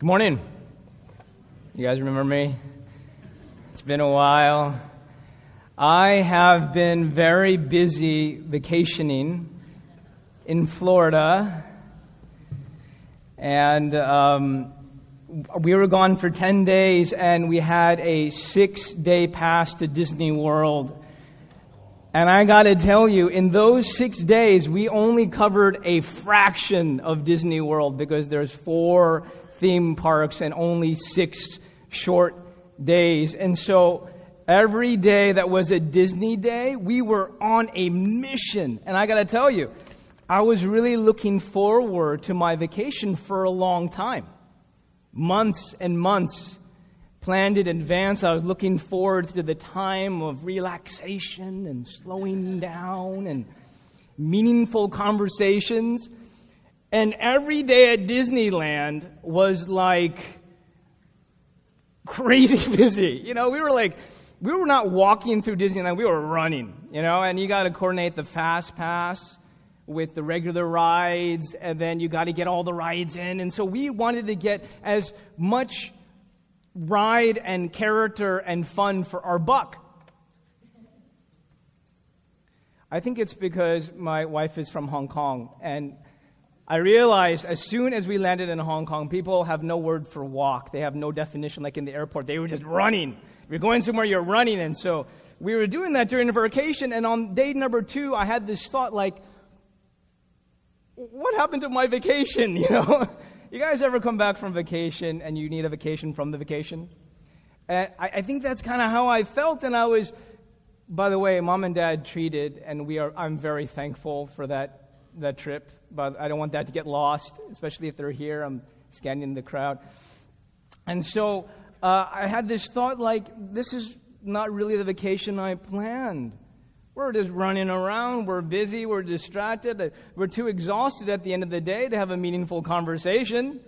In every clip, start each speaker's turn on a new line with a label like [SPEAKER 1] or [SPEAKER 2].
[SPEAKER 1] Good morning. You guys remember me? It's been a while. I have been very busy vacationing in Florida, and um, we were gone for 10 days, and we had a six day pass to Disney World. And I got to tell you, in those six days, we only covered a fraction of Disney World because there's four theme parks and only six short days. And so every day that was a Disney day, we were on a mission. And I got to tell you, I was really looking forward to my vacation for a long time. Months and months planned in advance. I was looking forward to the time of relaxation and slowing down and meaningful conversations. And every day at Disneyland was like crazy busy. You know, we were like, we were not walking through Disneyland, we were running, you know, and you got to coordinate the fast pass with the regular rides, and then you got to get all the rides in. And so we wanted to get as much ride and character and fun for our buck. I think it's because my wife is from Hong Kong, and I realized as soon as we landed in Hong Kong, people have no word for walk. They have no definition like in the airport. They were just running. If you're going somewhere, you're running. And so we were doing that during the vacation. And on day number two, I had this thought like, what happened to my vacation? You know, you guys ever come back from vacation and you need a vacation from the vacation? And I, I think that's kind of how I felt. And I was, by the way, mom and dad treated, and we are, I'm very thankful for that that trip, but I don't want that to get lost, especially if they're here. I'm scanning the crowd. And so uh, I had this thought like, this is not really the vacation I planned. We're just running around, we're busy, we're distracted, we're too exhausted at the end of the day to have a meaningful conversation.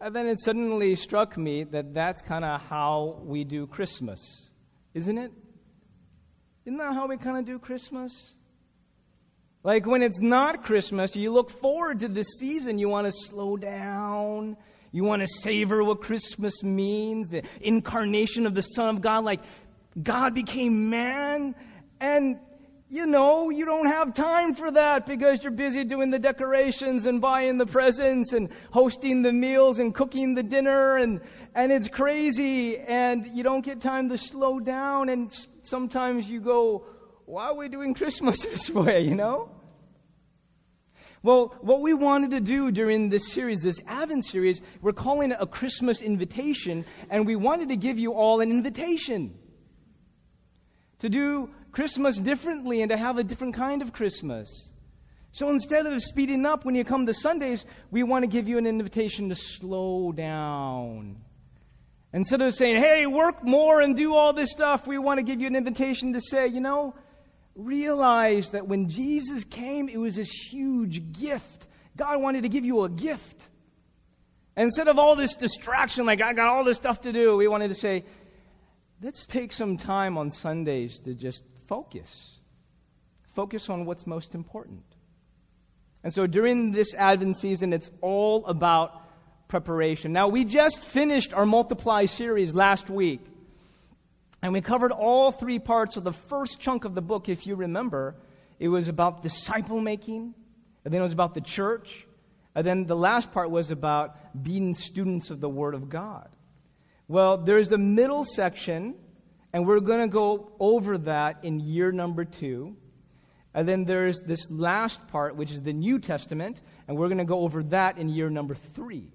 [SPEAKER 1] And then it suddenly struck me that that's kind of how we do Christmas, isn't it? Isn't that how we kind of do Christmas? Like when it's not Christmas, you look forward to this season. You want to slow down. You want to savor what Christmas means, the incarnation of the Son of God. Like God became man. And, you know, you don't have time for that because you're busy doing the decorations and buying the presents and hosting the meals and cooking the dinner. And, and it's crazy. And you don't get time to slow down. And sometimes you go, why are we doing Christmas this way, you know? Well, what we wanted to do during this series, this Advent series, we're calling it a Christmas invitation, and we wanted to give you all an invitation to do Christmas differently and to have a different kind of Christmas. So instead of speeding up when you come to Sundays, we want to give you an invitation to slow down. Instead of saying, hey, work more and do all this stuff, we want to give you an invitation to say, you know, realize that when Jesus came, it was this huge gift. God wanted to give you a gift. And instead of all this distraction, like I got all this stuff to do, we wanted to say, let's take some time on Sundays to just focus. Focus on what's most important. And so during this Advent season, it's all about preparation. Now, we just finished our Multiply series last week. And we covered all three parts of the first chunk of the book, if you remember. It was about disciple making, and then it was about the church, and then the last part was about being students of the Word of God. Well, there's the middle section, and we're going to go over that in year number two. And then there's this last part, which is the New Testament, and we're going to go over that in year number three.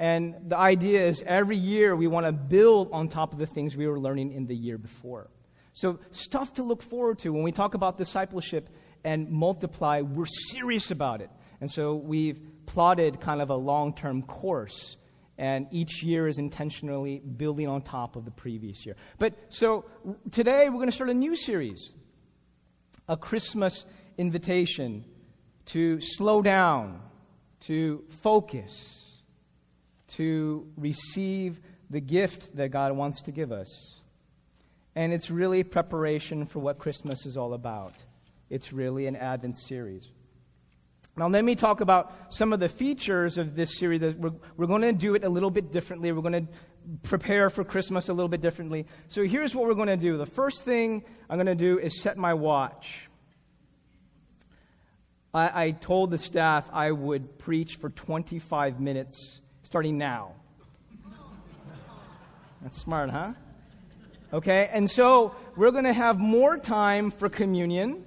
[SPEAKER 1] And the idea is every year we want to build on top of the things we were learning in the year before. So, stuff to look forward to. When we talk about discipleship and multiply, we're serious about it. And so, we've plotted kind of a long term course. And each year is intentionally building on top of the previous year. But so today we're going to start a new series a Christmas invitation to slow down, to focus, to receive the gift that God wants to give us. And it's really preparation for what Christmas is all about. It's really an Advent series. Now, let me talk about some of the features of this series. We're, we're going to do it a little bit differently. We're going to prepare for Christmas a little bit differently. So, here's what we're going to do. The first thing I'm going to do is set my watch. I, I told the staff I would preach for 25 minutes starting now. That's smart, huh? Okay, and so we're going to have more time for communion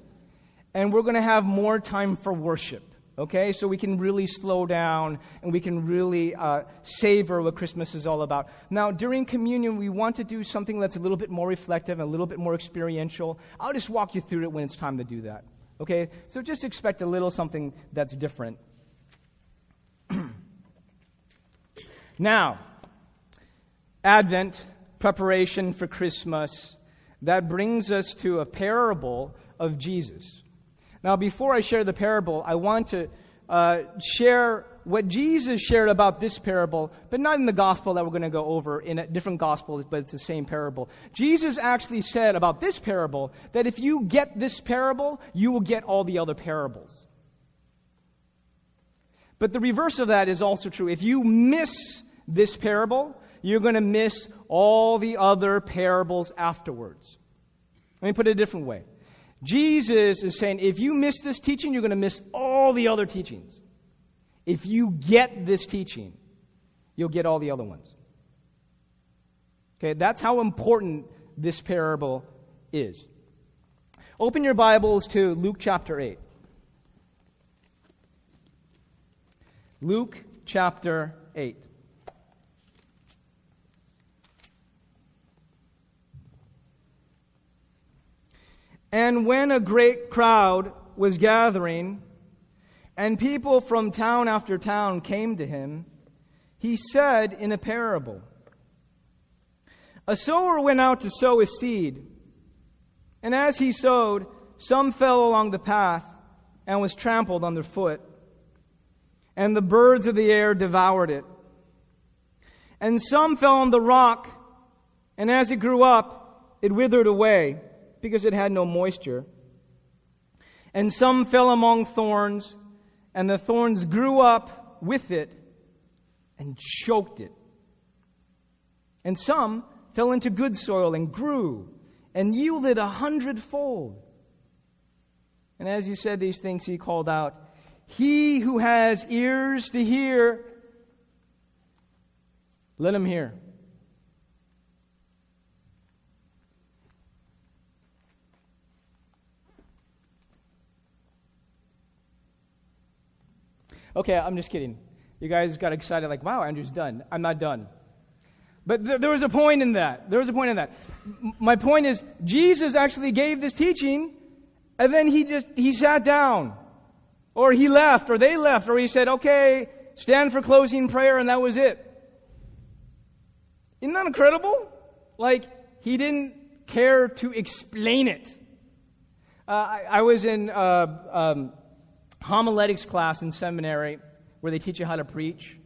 [SPEAKER 1] and we're going to have more time for worship. Okay, so we can really slow down and we can really uh, savor what Christmas is all about. Now, during communion, we want to do something that's a little bit more reflective and a little bit more experiential. I'll just walk you through it when it's time to do that. Okay, so just expect a little something that's different. Now, Advent, preparation for Christmas, that brings us to a parable of Jesus. Now, before I share the parable, I want to uh, share what Jesus shared about this parable, but not in the gospel that we're going to go over in a different gospel, but it's the same parable. Jesus actually said about this parable that if you get this parable, you will get all the other parables. But the reverse of that is also true. If you miss this parable, you're going to miss all the other parables afterwards. Let me put it a different way. Jesus is saying if you miss this teaching, you're going to miss all the other teachings. If you get this teaching, you'll get all the other ones. Okay, that's how important this parable is. Open your Bibles to Luke chapter 8. Luke chapter 8. And when a great crowd was gathering, and people from town after town came to him, he said in a parable A sower went out to sow his seed. And as he sowed, some fell along the path and was trampled underfoot, and the birds of the air devoured it. And some fell on the rock, and as it grew up, it withered away because it had no moisture. And some fell among thorns, and the thorns grew up with it and choked it. And some fell into good soil and grew and yielded a hundredfold. And as he said these things, he called out, He who has ears to hear, let him hear. Okay, I'm just kidding. You guys got excited, like, wow, Andrew's done. I'm not done. But th- there was a point in that. There was a point in that. M- my point is, Jesus actually gave this teaching, and then he just, he sat down. Or he left, or they left, or he said, okay, stand for closing prayer, and that was it. Isn't that incredible? Like, he didn't care to explain it. Uh, I, I, was in uh, um, homiletics class in seminary where they teach you how to preach.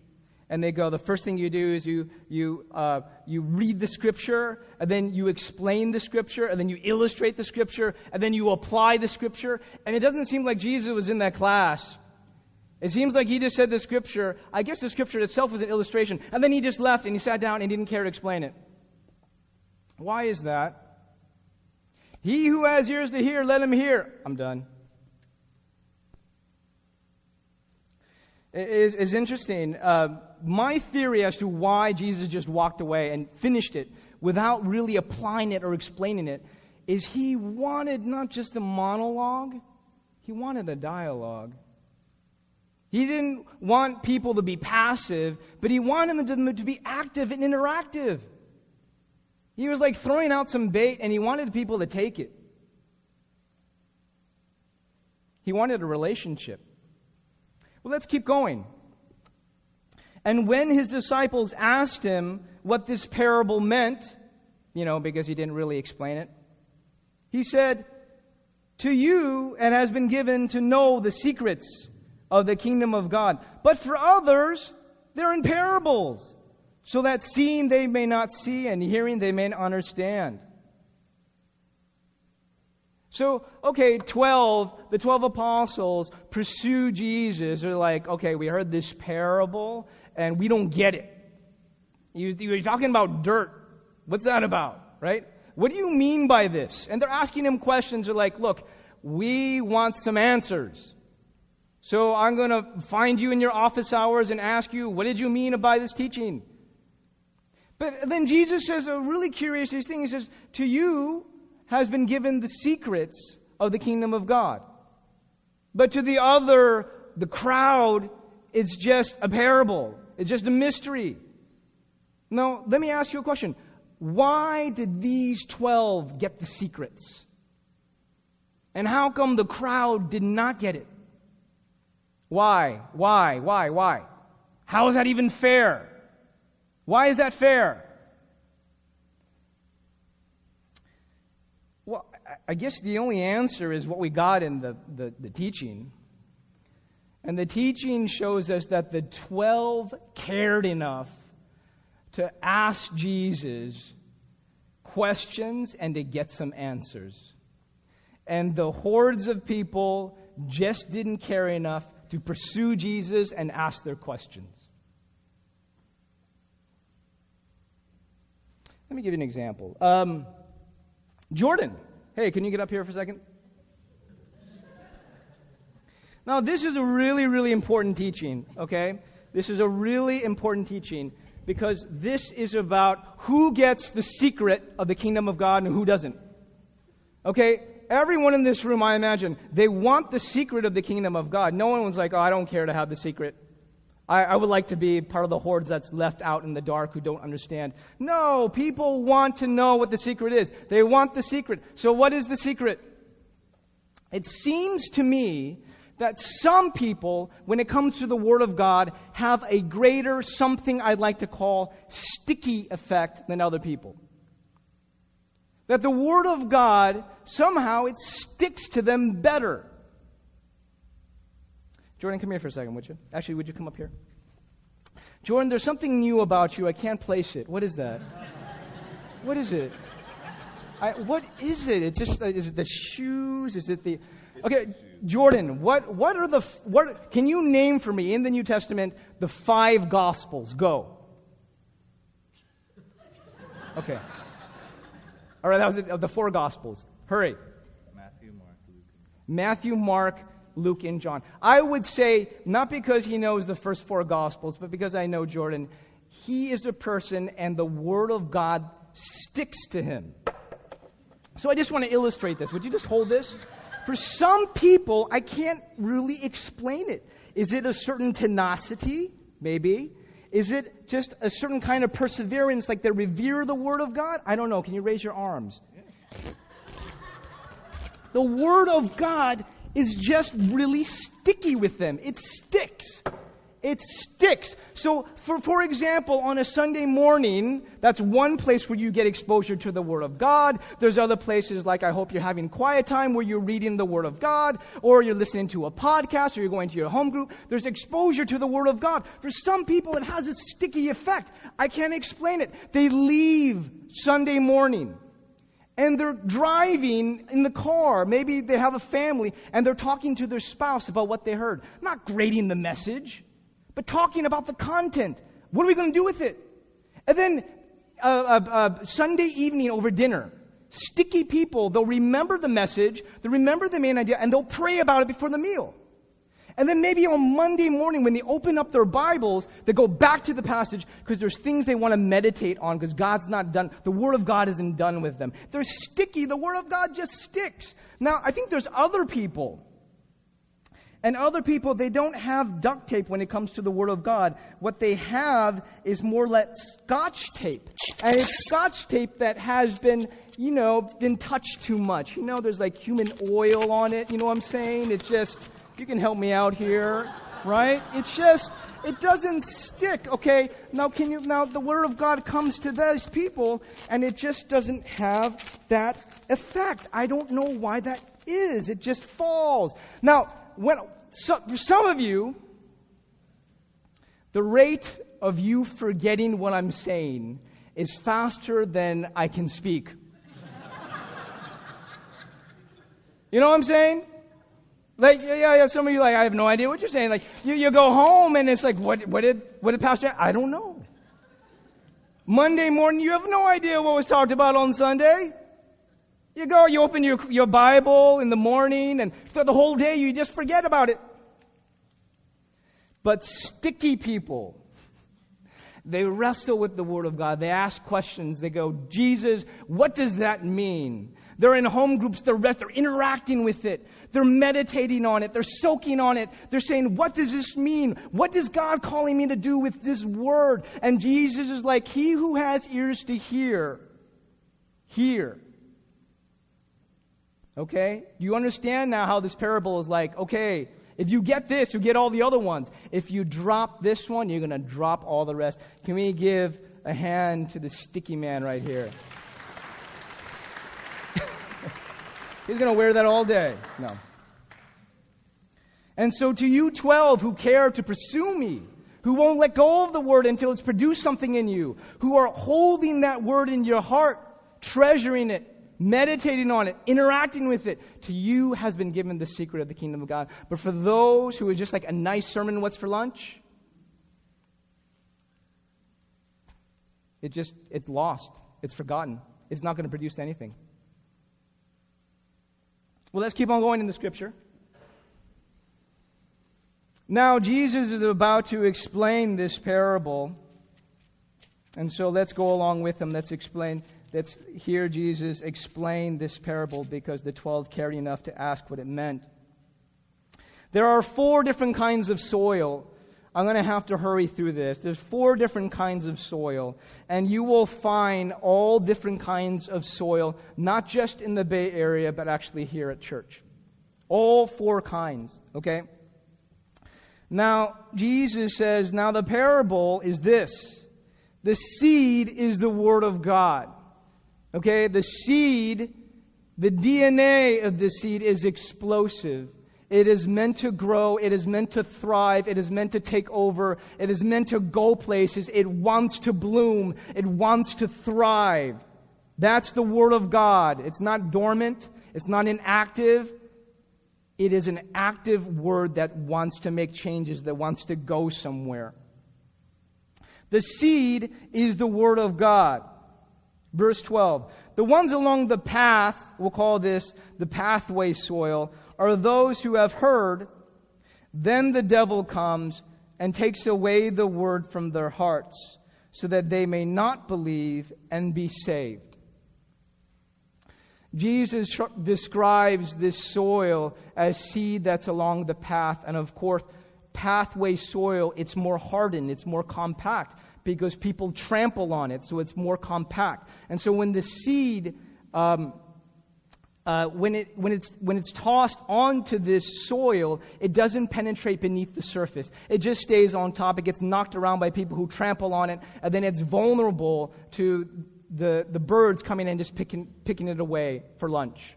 [SPEAKER 1] And they go, the first thing you do is you, you, uh, you read the scripture, and then you explain the scripture, and then you illustrate the scripture, and then you apply the scripture. And it doesn't seem like Jesus was in that class. It seems like he just said the scripture. I guess the scripture itself was an illustration. And then he just left and he sat down and didn't care to explain it. Why is that? He who has ears to hear, let him hear. I'm done. is, is interesting. Uh, my theory as to why Jesus just walked away and finished it without really applying it or explaining it is he wanted not just a monologue, he wanted a dialogue. He didn't want people to be passive, but he wanted them to be active and interactive. He was like throwing out some bait and he wanted people to take it. He wanted a relationship. Well, let's keep going. And when his disciples asked him what this parable meant, you know, because he didn't really explain it, he said, To you it has been given to know the secrets of the kingdom of God. But for others, they're in parables, so that seeing they may not see and hearing they may not understand. So, okay, 12, the 12 apostles pursue Jesus. They're like, okay, we heard this parable and we don't get it. You, you're talking about dirt. What's that about, right? What do you mean by this? And they're asking him questions. They're like, look, we want some answers. So I'm going to find you in your office hours and ask you, what did you mean by this teaching? But then Jesus says a really curious thing. He says, To you has been given the secrets of the kingdom of God. But to the other, the crowd, it's just a parable, it's just a mystery. Now, let me ask you a question. Why did these 12 get the secrets? And how come the crowd did not get it? Why? Why? Why? Why? How is that even fair? Why is that fair? Well, I guess the only answer is what we got in the, the, the teaching. And the teaching shows us that the 12 cared enough to ask Jesus questions and to get some answers. And the hordes of people just didn't care enough to pursue Jesus and ask their questions. Let me give you an example. Um, Jordan, hey, can you get up here for a second? Now, this is a really, really important teaching, okay? This is a really important teaching because this is about who gets the secret of the kingdom of God and who doesn't. Okay? Everyone in this room, I imagine, they want the secret of the kingdom of God. No one was like, oh, I don't care to have the secret. I, I, would like to be part of the hordes that's left out in the dark who don't understand. No, people want to know what the secret is. They want the secret. So, what is the secret? It seems to me that some people, when it comes to the Word of God, have a greater, something I'd like to call sticky effect than other people. That the Word of God, somehow, it sticks to them better. Jordan, come here for a second, would you? Actually, would you come up here? Jordan, there's something new about you. I can't place it. What is that? what is it? I, what is it? It just uh, is it the shoes? Is it the Okay, Jordan, what what are the what can you name for me in the New Testament the five gospels? Go. Okay. All right, that was it, the four gospels. Hurry.
[SPEAKER 2] Matthew, Mark, Luke.
[SPEAKER 1] Matthew, Mark, Luke, and John. I would say, not because he knows the first four Gospels, but because I know Jordan, he is a person and the Word of God sticks to him. So I just want to illustrate this. Would you just hold this? For some people, I can't really explain it. Is it a certain tenacity? Maybe. Is it just a certain kind of perseverance, like they revere the Word of God? I don't know. Can you raise your arms? The Word of God is just really sticky with them. It sticks. It sticks. So, for, for example, on a Sunday morning, that's one place where you get exposure to the Word of God. There's other places like I hope you're having quiet time where you're reading the Word of God, or you're listening to a podcast, or you're going to your home group. There's exposure to the Word of God. For some people, it has a sticky effect. I can't explain it. They leave Sunday morning and they're driving in the car. Maybe they have a family and they're talking to their spouse about what they heard. Not grading the message, but talking about the content. What are we going to do with it? And then uh, uh, uh, Sunday evening over dinner, sticky people, they'll remember the message, they'll remember the main idea, and they'll pray about it before the meal. And then maybe on Monday morning, when they open up their Bibles, they go back to the passage because there's things they want to meditate on because God's not done. The Word of God isn't done with them. They're sticky. The Word of God just sticks. Now, I think there's other people. And other people, they don't have duct tape when it comes to the Word of God. What they have is more like scotch tape. And it's scotch tape that has been, you know, been touched too much. You know, there's like human oil on it. You know what I'm saying? It's just you can help me out here, right? It's just, it doesn't stick, okay? Now, can you, now the Word of God comes to those people and it just doesn't have that effect. I don't know why that is. It just falls. Now, when, so, for some of you, the rate of you forgetting what I'm saying is faster than I can speak. You know what I'm saying? Like, yeah, yeah, some of you like, I have no idea what you're saying. Like, you, you go home and it's like, what, what did, what did Pastor, I don't know. Monday morning, you have no idea what was talked about on Sunday. You go, you open your, your Bible in the morning and for the whole day you just forget about it. But sticky people, they wrestle with the Word of God. They ask questions. They go, Jesus, what does that mean? They're in home groups, they're, they're interacting with it. They're meditating on it. They're soaking on it. They're saying, what does this mean? What is God calling me to do with this word? And Jesus is like, he who has ears to hear, hear. Okay? Do you understand now how this parable is like, okay, if you get this, you get all the other ones. If you drop this one, you're going to drop all the rest. Can we give a hand to the sticky man right here? He's going to wear that all day. No. And so, to you 12 who care to pursue me, who won't let go of the word until it's produced something in you, who are holding that word in your heart, treasuring it, meditating on it, interacting with it, to you has been given the secret of the kingdom of God. But for those who are just like a nice sermon, what's for lunch? It just, it's lost. It's forgotten. It's not going to produce anything. Well, let's keep on going in the scripture. Now, Jesus is about to explain this parable. And so let's go along with him. Let's explain. Let's hear Jesus explain this parable because the 12 cared enough to ask what it meant. There are four different kinds of soil I'm going to have to hurry through this. There's four different kinds of soil, and you will find all different kinds of soil, not just in the Bay Area, but actually here at church. All four kinds, okay? Now, Jesus says, now the parable is this the seed is the Word of God. Okay? The seed, the DNA of the seed is explosive. It is meant to grow. It is meant to thrive. It is meant to take over. It is meant to go places. It wants to bloom. It wants to thrive. That's the Word of God. It's not dormant. It's not inactive. It is an active Word that wants to make changes, that wants to go somewhere. The seed is the Word of God. Verse 12. The ones along the path, we'll call this the pathway soil, are those who have heard. Then the devil comes and takes away the word from their hearts, so that they may not believe and be saved. Jesus describes this soil as seed that's along the path, and of course, pathway soil, it's more hardened, it's more compact because people trample on it, so it's more compact. And so when the seed um, uh, when, it, when, it's, when it's tossed onto this soil, it doesn't penetrate beneath the surface. It just stays on top. It gets knocked around by people who trample on it, and then it's vulnerable to the, the birds coming and just picking, picking it away for lunch.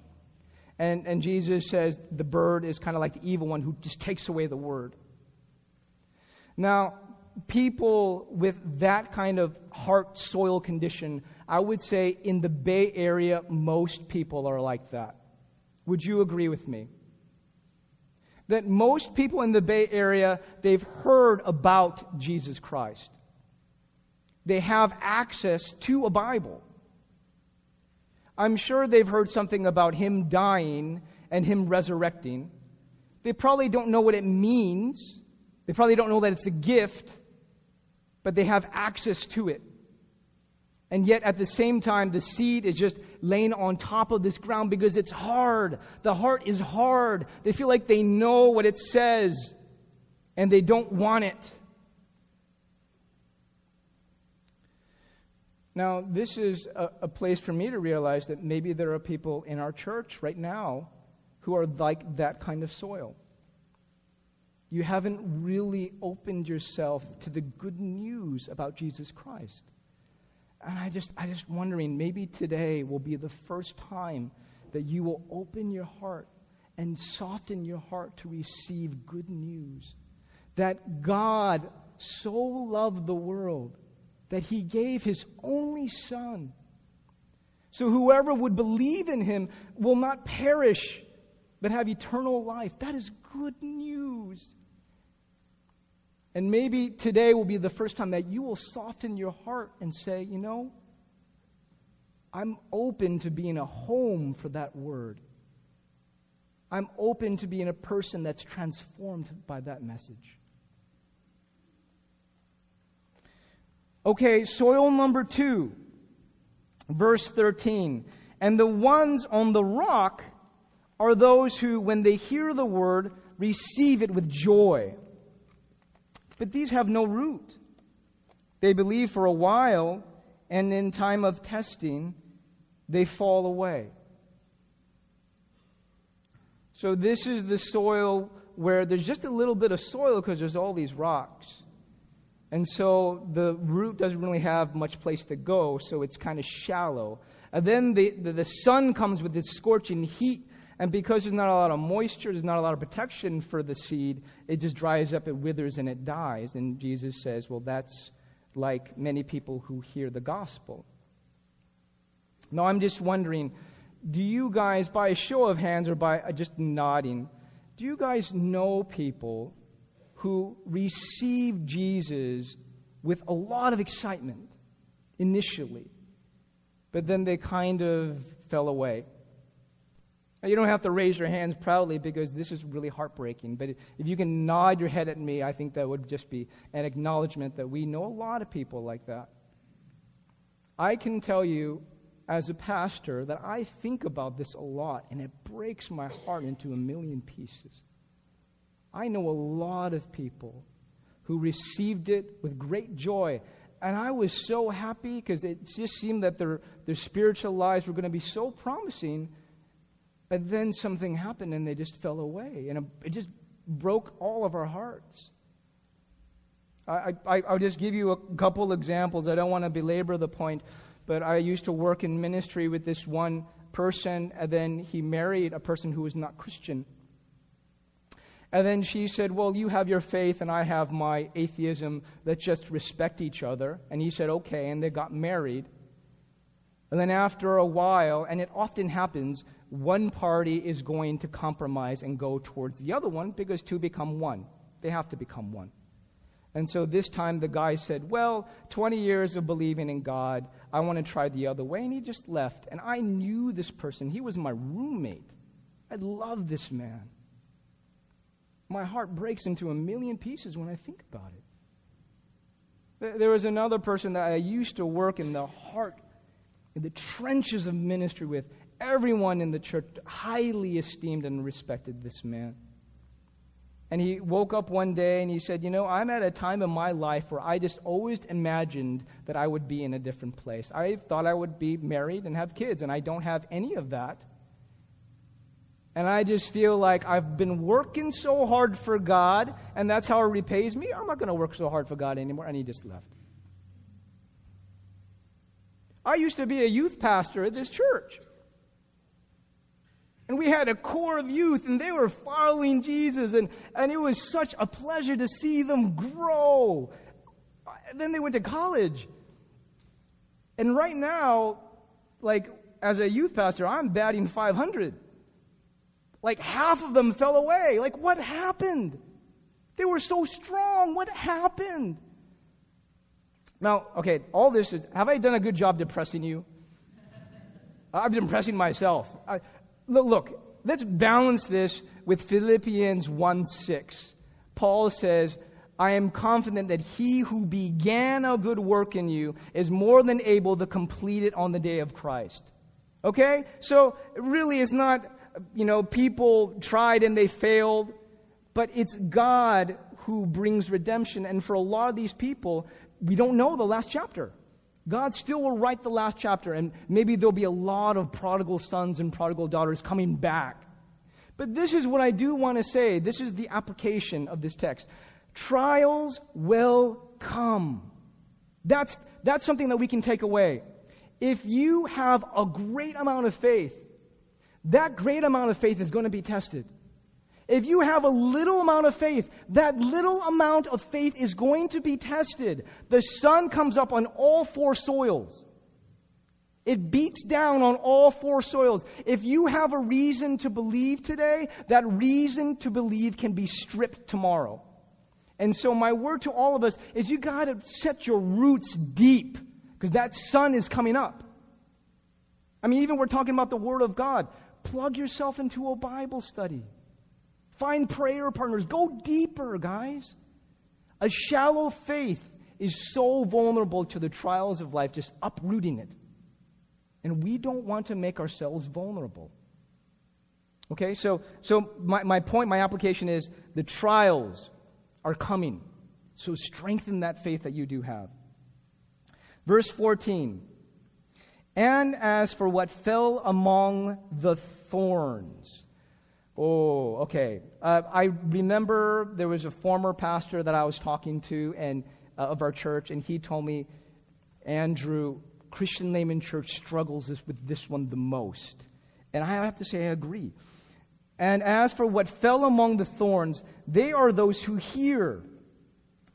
[SPEAKER 1] And, and Jesus says the bird is kind of like the evil one who just takes away the word. Now, people with that kind of heart soil condition I would say in the Bay Area, most people are like that. Would you agree with me? That most people in the Bay Area, they've heard about Jesus Christ. They have access to a Bible. I'm sure they've heard something about him dying and him resurrecting. They probably don't know what it means. They probably don't know that it's a gift, but they have access to it. And yet, at the same time, the seed is just laying on top of this ground because it's hard. The heart is hard. They feel like they know what it says and they don't want it. Now, this is a, a, place for me to realize that maybe there are people in our church right now who are like that kind of soil. You haven't really opened yourself to the good news about Jesus Christ. And I just, I just wondering, maybe today will be the first time that you will open your heart and soften your heart to receive good news. That God so loved the world that he gave his only Son. So whoever would believe in him will not perish, but have eternal life. That is good news. And maybe today will be the first time that you will soften your heart and say, you know, I'm open to being a home for that word. I'm open to being a person that's transformed by that message. Okay, soil number two, verse 13. And the ones on the rock are those who, when they hear the word, receive it with joy. But these have no root. They believe for a while, and in time of testing, they fall away. So, this is the soil where there's just a little bit of soil because there's all these rocks. And so the root doesn't really have much place to go, so it's kind of shallow. And then the, the, the, sun comes with its scorching heat, and because there's not a lot of moisture, there's not a lot of protection for the seed, it just dries up, it withers, and it dies. And Jesus says, well, that's like many people who hear the gospel. Now, I'm just wondering do you guys, by a show of hands or by uh, just nodding, do you guys know people who received Jesus with a lot of excitement initially, but then they kind of fell away? You don't have to raise your hands proudly because this is really heartbreaking, but if you can nod your head at me, I think that would just be an acknowledgement that we know a lot of people like that. I can tell you as a pastor that I think about this a lot, and it breaks my heart into a million pieces. I know a lot of people who received it with great joy. And I was so happy because it just seemed that their, their spiritual lives were going to be so promising. But then something happened and they just fell away. And it just broke all of our hearts. I, I, I'll just give you a couple examples. I don't want to belabor the point but I used to work in ministry with this one person, and then he married a person who was not Christian. And then she said, Well, you have your faith, and I have my atheism. Let's just respect each other. And he said, Okay. And they got married. And then after a while, and it often happens, one party is going to compromise and go towards the other one because two become one. They have to become one. And so this time the guy said, Well, 20 years of believing in God, I want to try the other way. And he just left. And I knew this person. He was my roommate. I love this man. My heart breaks into a million pieces when I think about it. There was another person that I used to work in the heart, the trenches of ministry with. Everyone in the church highly esteemed and respected this man. And he woke up one day and he said, You know, I'm at a time in my life where I just always imagined that I would be in a different place. I thought I would be married and have kids, and I don't have any of that. And I just feel like I've been working so hard for God, and that's how He repays me. I'm not going to work so hard for God anymore. And he just left. I used to be a youth pastor at this church. And we had a core of youth, and they were following Jesus, and, and it was such a pleasure to see them grow. And then they went to college. And right now, like, as a youth pastor, I'm batting 500. Like, half of them fell away. Like, what happened? They were so strong. What happened? Now, okay, all this is, have I done a good job depressing you? I've been depressing myself. I, look, let's balance this with Philippians 1 6. Paul says, I am confident that he who began a good work in you is more than able to complete it on the day of Christ. Okay? So, really, it's not, you know, people tried and they failed, but it's God who brings redemption. And for a lot of these people, we don't know the last chapter. God still will write the last chapter, and maybe there'll be a lot of prodigal sons and prodigal daughters coming back. But this is what I do want to say. This is the application of this text. Trials will come. That's, that's something that we can take away. If you have a great amount of faith, that great amount of faith is going to be tested. If you have a little amount of faith, that little amount of faith is going to be tested. The sun comes up on all four soils. It beats down on all four soils. If you have a reason to believe today, that reason to believe can be stripped tomorrow. And so, my word to all of us is you got to set your roots deep because that sun is coming up. I mean, even we're talking about the Word of God. Plug yourself into a Bible study. Find prayer partners. Go deeper, guys. A shallow faith is so vulnerable to the trials of life, just uprooting it. And we don't want to make ourselves vulnerable. Okay, so, so my, my point, my application is the trials are coming. So strengthen that faith that you do have. Verse 14. And as for what fell among the thorns. Oh, okay. Uh, I remember there was a former pastor that I was talking to and uh, of our church, and he told me, Andrew, Christian Layman Church struggles with this one the most. And I have to say, I agree. And as for what fell among the thorns, they are those who hear.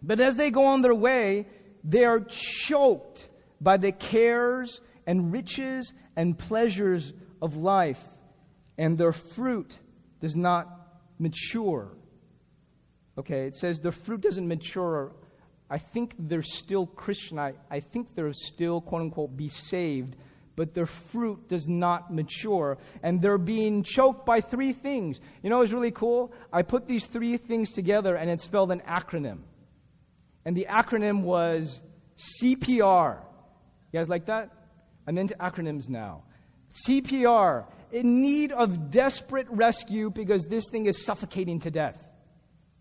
[SPEAKER 1] But as they go on their way, they are choked by the cares and riches and pleasures of life, and their fruit does not mature. Okay, it says the fruit doesn't mature. I think they're still Christian. I, I think they're still, quote unquote, be saved, but their fruit does not mature. And they're being choked by three things. You know what's really cool? I put these three things together and it spelled an acronym. And the acronym was CPR. You guys like that? I'm into acronyms now. CPR, in need of desperate rescue because this thing is suffocating to death.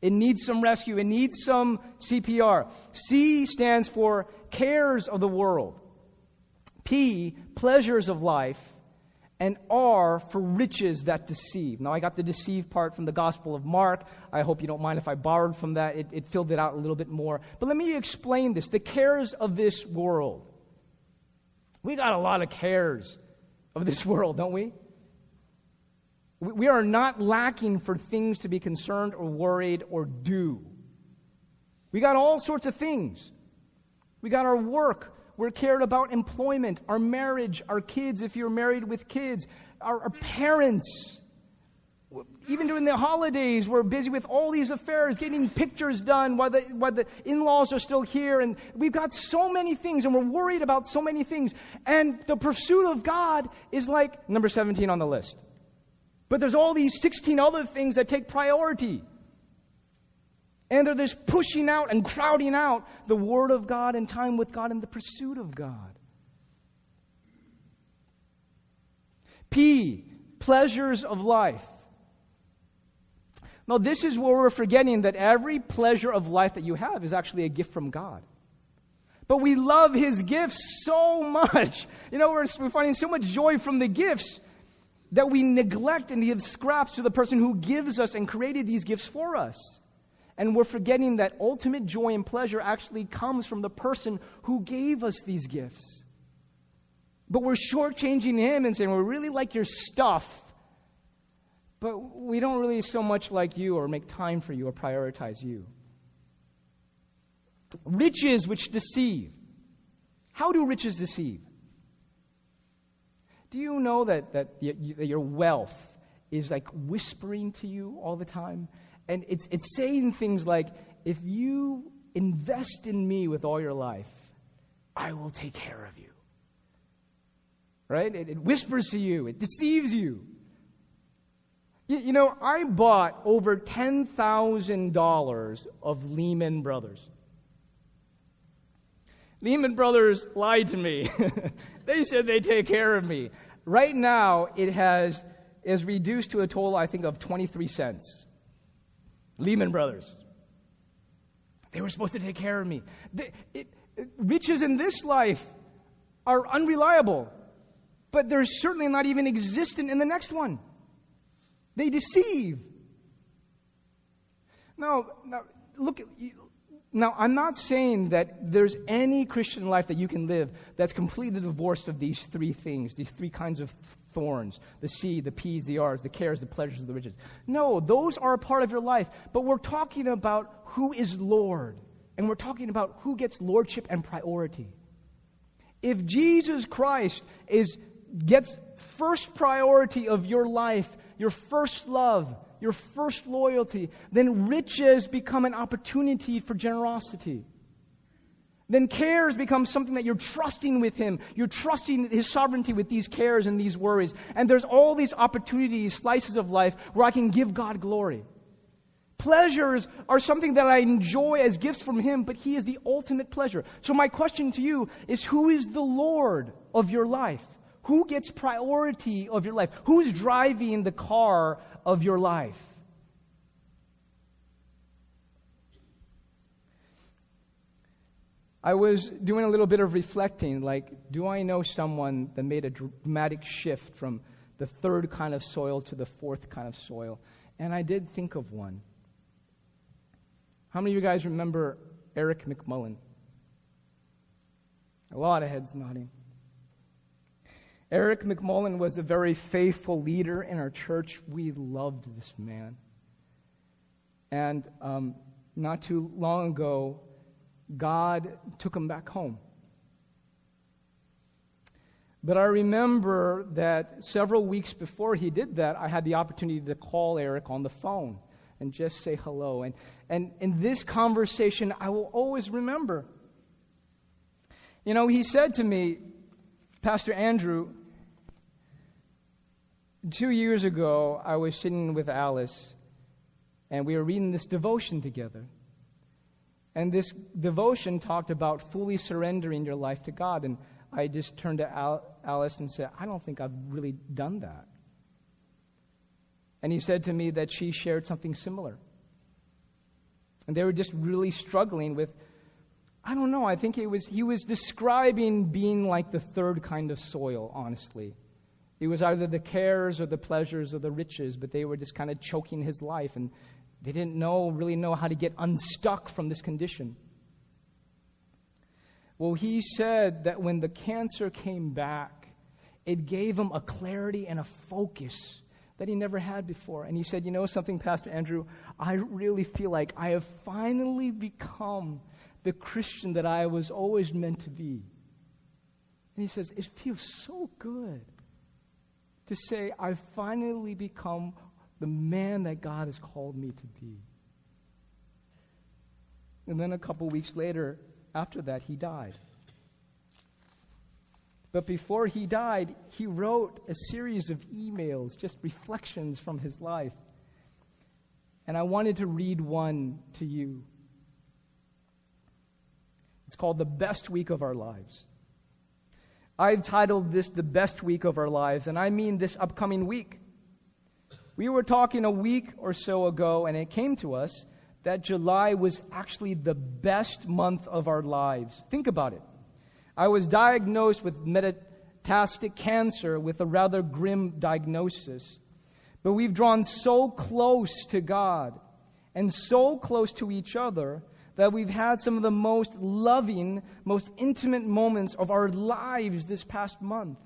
[SPEAKER 1] It needs some rescue. It needs some CPR. C stands for cares of the world. P, pleasures of life. And R for riches that deceive. Now, I got the deceive part from the Gospel of Mark. I hope you don't mind if I borrowed from that. It, it filled it out a little bit more. But let me explain this the cares of this world. We got a lot of cares of this world, don't we? We are not lacking for things to be concerned or worried or do. We got all sorts of things. We got our work. We're cared about employment, our marriage, our kids, if you're married with kids, our, our parents. Even during the holidays, we're busy with all these affairs, getting pictures done while the, while the in laws are still here. And we've got so many things, and we're worried about so many things. And the pursuit of God is like number 17 on the list. But there's all these 16 other things that take priority. And they're just pushing out and crowding out the Word of God and time with God and the pursuit of God. P, pleasures of life. Now, this is where we're forgetting that every pleasure of life that you have is actually a gift from God. But we love His gifts so much. You know, we're, we're finding so much joy from the gifts that we neglect and give scraps to the person who gives us and created these gifts for us. And we're forgetting that ultimate joy and pleasure actually comes from the person who gave us these gifts. But we're shortchanging Him and saying, we really like your stuff, but we don't really so much like you or make time for you or prioritize you. Riches which deceive. How do riches deceive? Do you know that, that, that your wealth is like whispering to you all the time? And it's, it's saying things like, if you invest in me with all your life, I will take care of you. Right? It, it whispers to you, it deceives you. You, you know, I bought over $10,000 of Lehman Brothers. Lehman Brothers lied to me. they said they take care of me. Right now, it has is reduced to a total, I think, of 23 cents. Lehman Brothers. They were supposed to take care of me. They, it, riches in this life are unreliable, but they're certainly not even existent in the next one. They deceive. Now, now look, now, I'm not saying that there's any Christian life that you can live that's completely divorced of these three things, these three kinds of thorns the C, the P, the R's, the cares, the pleasures, the riches. No, those are a part of your life. But we're talking about who is Lord, and we're talking about who gets lordship and priority. If Jesus Christ is, gets first priority of your life, your first love, your first loyalty, then riches become an opportunity for generosity. Then cares become something that you're trusting with Him. You're trusting His sovereignty with these cares and these worries. And there's all these opportunities, slices of life, where I can give God glory. Pleasures are something that I enjoy as gifts from Him, but He is the ultimate pleasure. So, my question to you is who is the Lord of your life? Who gets priority of your life? Who's driving the car of your life? I was doing a little bit of reflecting like, do I know someone that made a dramatic shift from the third kind of soil to the fourth kind of soil? And I did think of one. How many of you guys remember Eric McMullen? A lot of heads nodding. Eric McMullen was a very faithful leader in our church. We loved this man. And um, not too long ago, God took him back home. But I remember that several weeks before he did that, I had the opportunity to call Eric on the phone and just say hello. And, and in this conversation, I will always remember. You know, he said to me, Pastor Andrew, two years ago, I was sitting with Alice, and we were reading this devotion together. And this devotion talked about fully surrendering your life to God. And I just turned to Al- Alice and said, I don't think I've really done that. And he said to me that she shared something similar. And they were just really struggling with, I don't know, I think it was, he was describing being like the third kind of soil, honestly. It was either the cares or the pleasures or the riches, but they were just kind of choking his life. And they didn't know, really know how to get unstuck from this condition. Well, he said that when the cancer came back, it gave him a clarity and a focus that he never had before. And he said, You know something, Pastor Andrew? I really feel like I have finally become the Christian that I was always meant to be. And he says, It feels so good to say, I've finally become the man that God has called me to be. And then a couple weeks later, after that, he died. But before he died, he wrote a series of emails, just reflections from his life. And I wanted to read one to you. It's called The Best Week of Our Lives. I've titled this The Best Week of Our Lives, and I mean this upcoming week. We were talking a week or so ago, and it came to us that July was actually the best month of our lives. Think about it. I was diagnosed with metastatic cancer with a rather grim diagnosis. But we've drawn so close to God and so close to each other that we've had some of the most loving, most intimate moments of our lives this past month.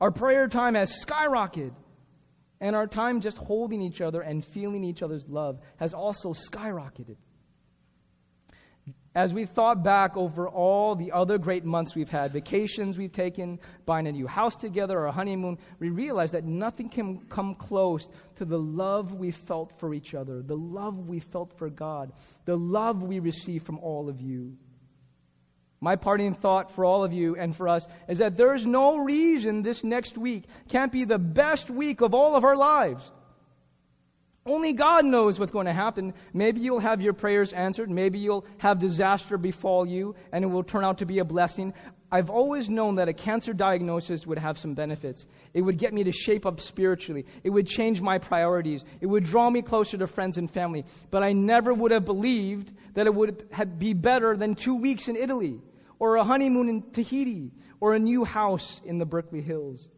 [SPEAKER 1] Our prayer time has skyrocketed. And our time just holding each other and feeling each other's love has also skyrocketed. As we thought back over all the other great months we've had, vacations we've taken, buying a new house together, or a honeymoon, we realized that nothing can come close to the love we felt for each other, the love we felt for God, the love we received from all of you. My parting thought for all of you and for us is that there is no reason this next week can't be the best week of all of our lives. Only God knows what's going to happen. Maybe you'll have your prayers answered. Maybe you'll have disaster befall you and it will turn out to be a blessing. I've always known that a cancer diagnosis would have some benefits. It would get me to shape up spiritually. It would change my priorities. It would draw me closer to friends and family. But I never would have believed that it would be better than two weeks in Italy, or a honeymoon in Tahiti, or a new house in the Berkeley Hills.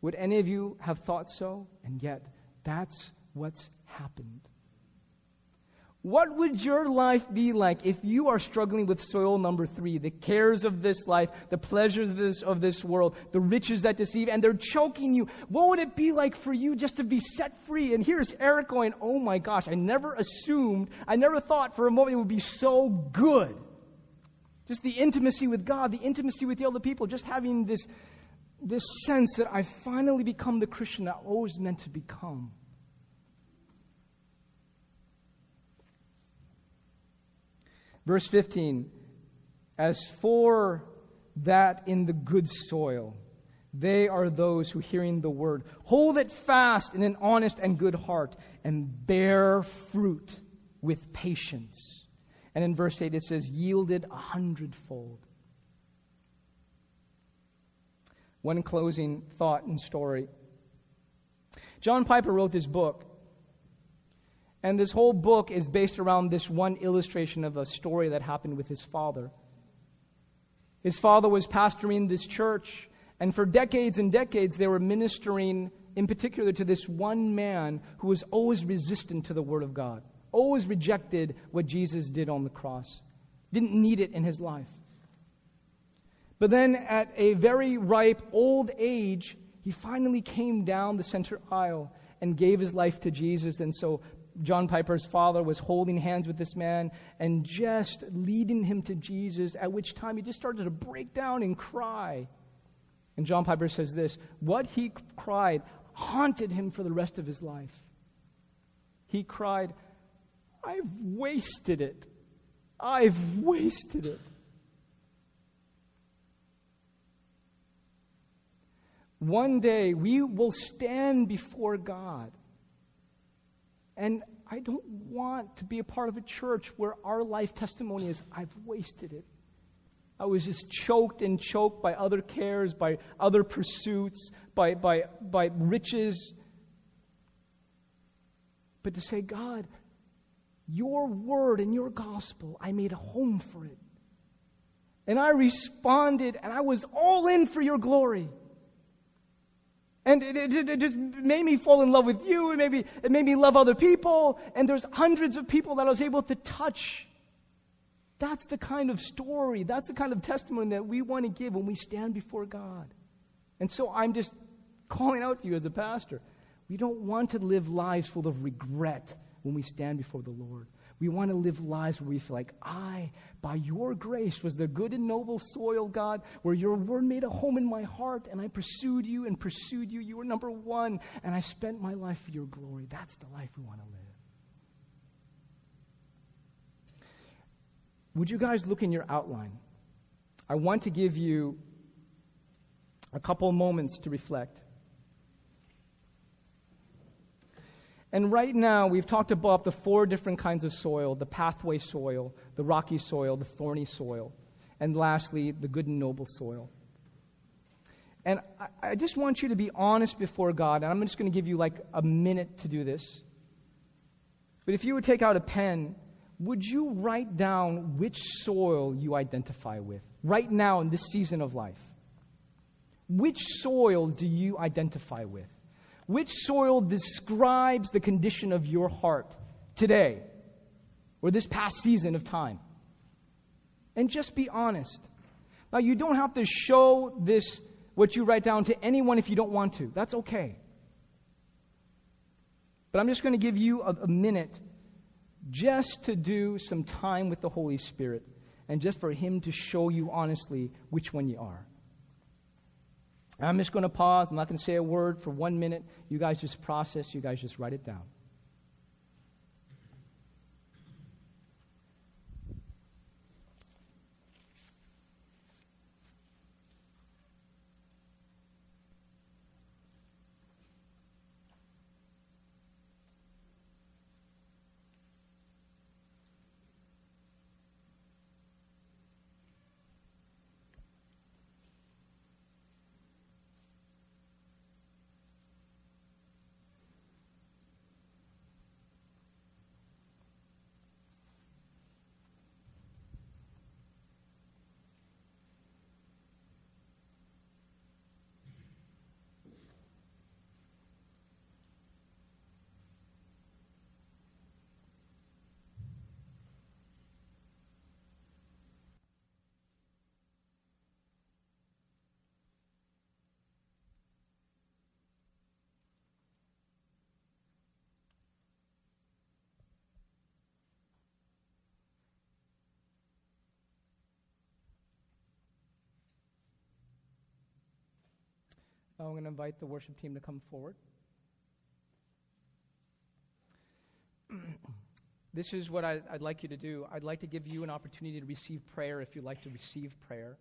[SPEAKER 1] Would any of you have thought so? And yet, that's what's happened. What would your life be like if you are struggling with soil number three, the cares of this life, the pleasures of this, of this world, the riches that deceive, and they're choking you? What would it be like for you just to be set free? And here's Eric going, Oh my gosh, I never assumed, I never thought for a moment it would be so good Just the intimacy with God, the intimacy with the other people, just having this, this sense that I finally become the Christian I always meant to become. Verse 15 As for that in the good soil, they are those who, hearing the word, hold it fast in an honest and good heart and bear fruit with patience. And in verse 8 it says, yielded a hundredfold. One closing thought and story. John Piper wrote this book. And this whole book is based around this one illustration of a story that happened with his father. His father was pastoring this church, and for decades and decades, they were ministering in particular to this one man who was always resistant to the Word of God, always rejected what Jesus did on the cross, didn't need it in his life. But then, at a very ripe old age, he finally came down the center aisle and gave his life to Jesus. And so John Piper's father was holding hands with this man and just leading him to Jesus, at which time he just started to break down and cry. And John Piper says this what he cried haunted him for the rest of his life. He cried, I've wasted it. I've wasted it. One day we will stand before God and I don't want to be a part of a church where our life testimony is, I've wasted it. I was just choked and choked by other cares, by other pursuits, by, by, by riches. But to say, God, your word and your gospel, I made a home for it. And I responded, and I was all in for your glory. And it, it, it, just made me fall in love with you. It made, me, it made me love other people. And there's hundreds of people that I was able to touch. That's the kind of story, that's the kind of testimony that we want to give when we stand before God. And so I'm just calling out to you as a pastor. We don't want to live lives full of regret when we stand before the Lord. We want to live lives where we feel like, I, by your grace, was the good and noble soil, God, where your word made a home in my heart, and I pursued you and pursued you. You were number one, and I spent my life for your glory. That's the life we want to live. Would you guys look in your outline? I want to give you a couple moments to reflect. And right now, we've talked about the four different kinds of soil the pathway soil, the rocky soil, the thorny soil, and lastly, the good and noble soil. And I, I just want you to be honest before God, and I'm just going to give you like a minute to do this. But if you would take out a pen, would you write down which soil you identify with right now in this season of life? Which soil do you identify with? Which soil describes the condition of your heart today or this past season of time? And just be honest. Now, you don't have to show this, what you write down, to anyone if you don't want to. That's okay. But I'm just going to give you a, a minute just to do some time with the Holy Spirit and just for Him to show you honestly which one you are. I'm just going to pause. I'm not going to say a word for one minute. You guys just process. You guys just write it down. I'm going to invite the worship team to come forward. this is what I, would like you to do. I'd like to give you an opportunity to receive prayer if you'd like to receive prayer.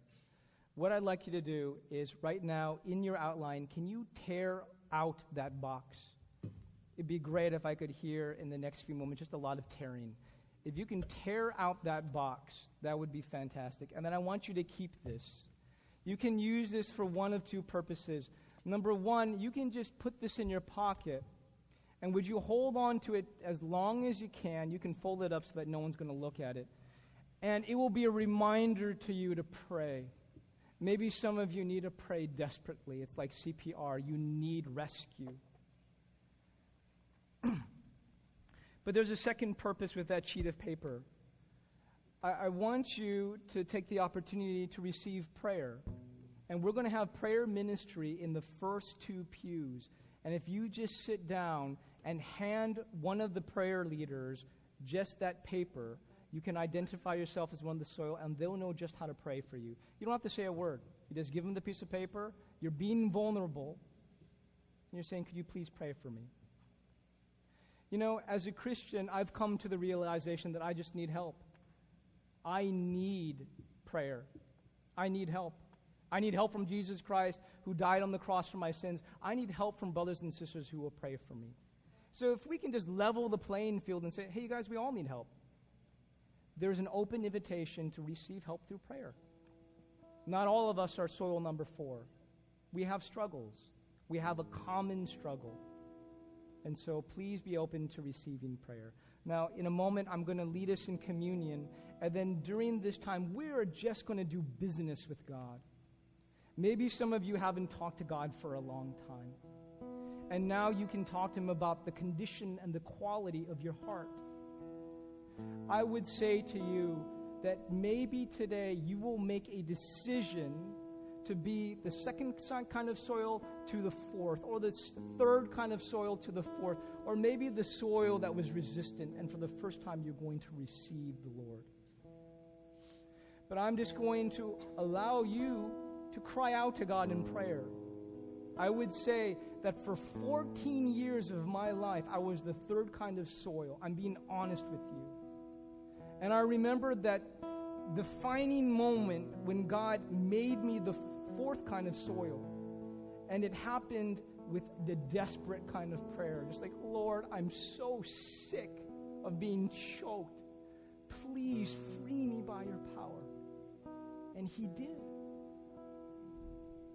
[SPEAKER 1] What I'd like you to do is right now in your outline, can you tear out that box? It'd be great if I could hear in the next few moments just a lot of tearing. If you can tear out that box, that would be fantastic. And then I want you to keep this. You can use this for one of two purposes. Number one, you can just put this in your pocket and would you hold on to it as long as you can? You can fold it up so that no one's going to look at it. And it will be a reminder to you to pray. Maybe some of you need to pray desperately. It's like CPR, you need rescue. but there's a second purpose with that sheet of paper. I, I want you to take the opportunity to receive prayer. And we're going to have prayer ministry in the first two pews. And if you just sit down and hand one of the prayer leaders just that paper, you can identify yourself as one of the soil, and they'll know just how to pray for you. You don't have to say a word. You just give them the piece of paper. You're being vulnerable. And you're saying, Could you please pray for me? You know, as a Christian, I've come to the realization that I just need help. I need prayer. I need help. I need help from Jesus Christ who died on the cross for my sins. I need help from brothers and sisters who will pray for me. So if we can just level the playing field and say, hey, you guys, we all need help, there's an open invitation to receive help through prayer. Not all of us are soil number four. We have struggles, we have a common struggle. And so please be open to receiving prayer. Now, in a moment, I'm going to lead us in communion. And then during this time, we are just going to do business with God. Maybe some of you haven't talked to God for a long time. And now you can talk to Him about the condition and the quality of your heart. I would say to you that maybe today you will make a decision to be the second kind of soil to the fourth, or the third kind of soil to the fourth, or maybe the soil that was resistant, and for the first time you're going to receive the Lord. But I'm just going to allow you to cry out to God in prayer. I would say that for 14 years of my life, I was the third kind of soil. I'm being honest with you. And I remember that defining moment when God made me the fourth kind of soil. And it happened with the desperate kind of prayer. Just like, Lord, I'm so sick of being choked. Please free me by your power. And He did.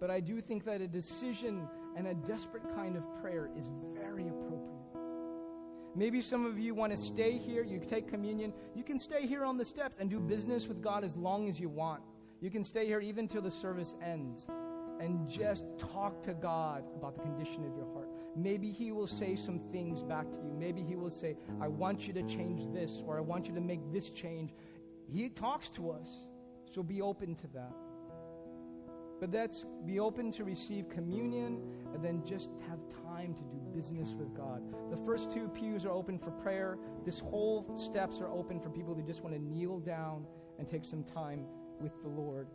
[SPEAKER 1] But I do think that a decision and a desperate kind of prayer is very appropriate. Maybe some of you want to stay here, you take communion. You can stay here on the steps and do business with God as long as you want. You can stay here even till the service ends and just talk to God about the condition of your heart. Maybe He will say some things back to you. Maybe He will say, I want you to change this, or I want you to make this change. He talks to us, so be open to that. But that's be open to receive communion and then just have time to do business with God. The first two pews are open for prayer. This whole steps are open for people who just want to kneel down and take some time with the Lord.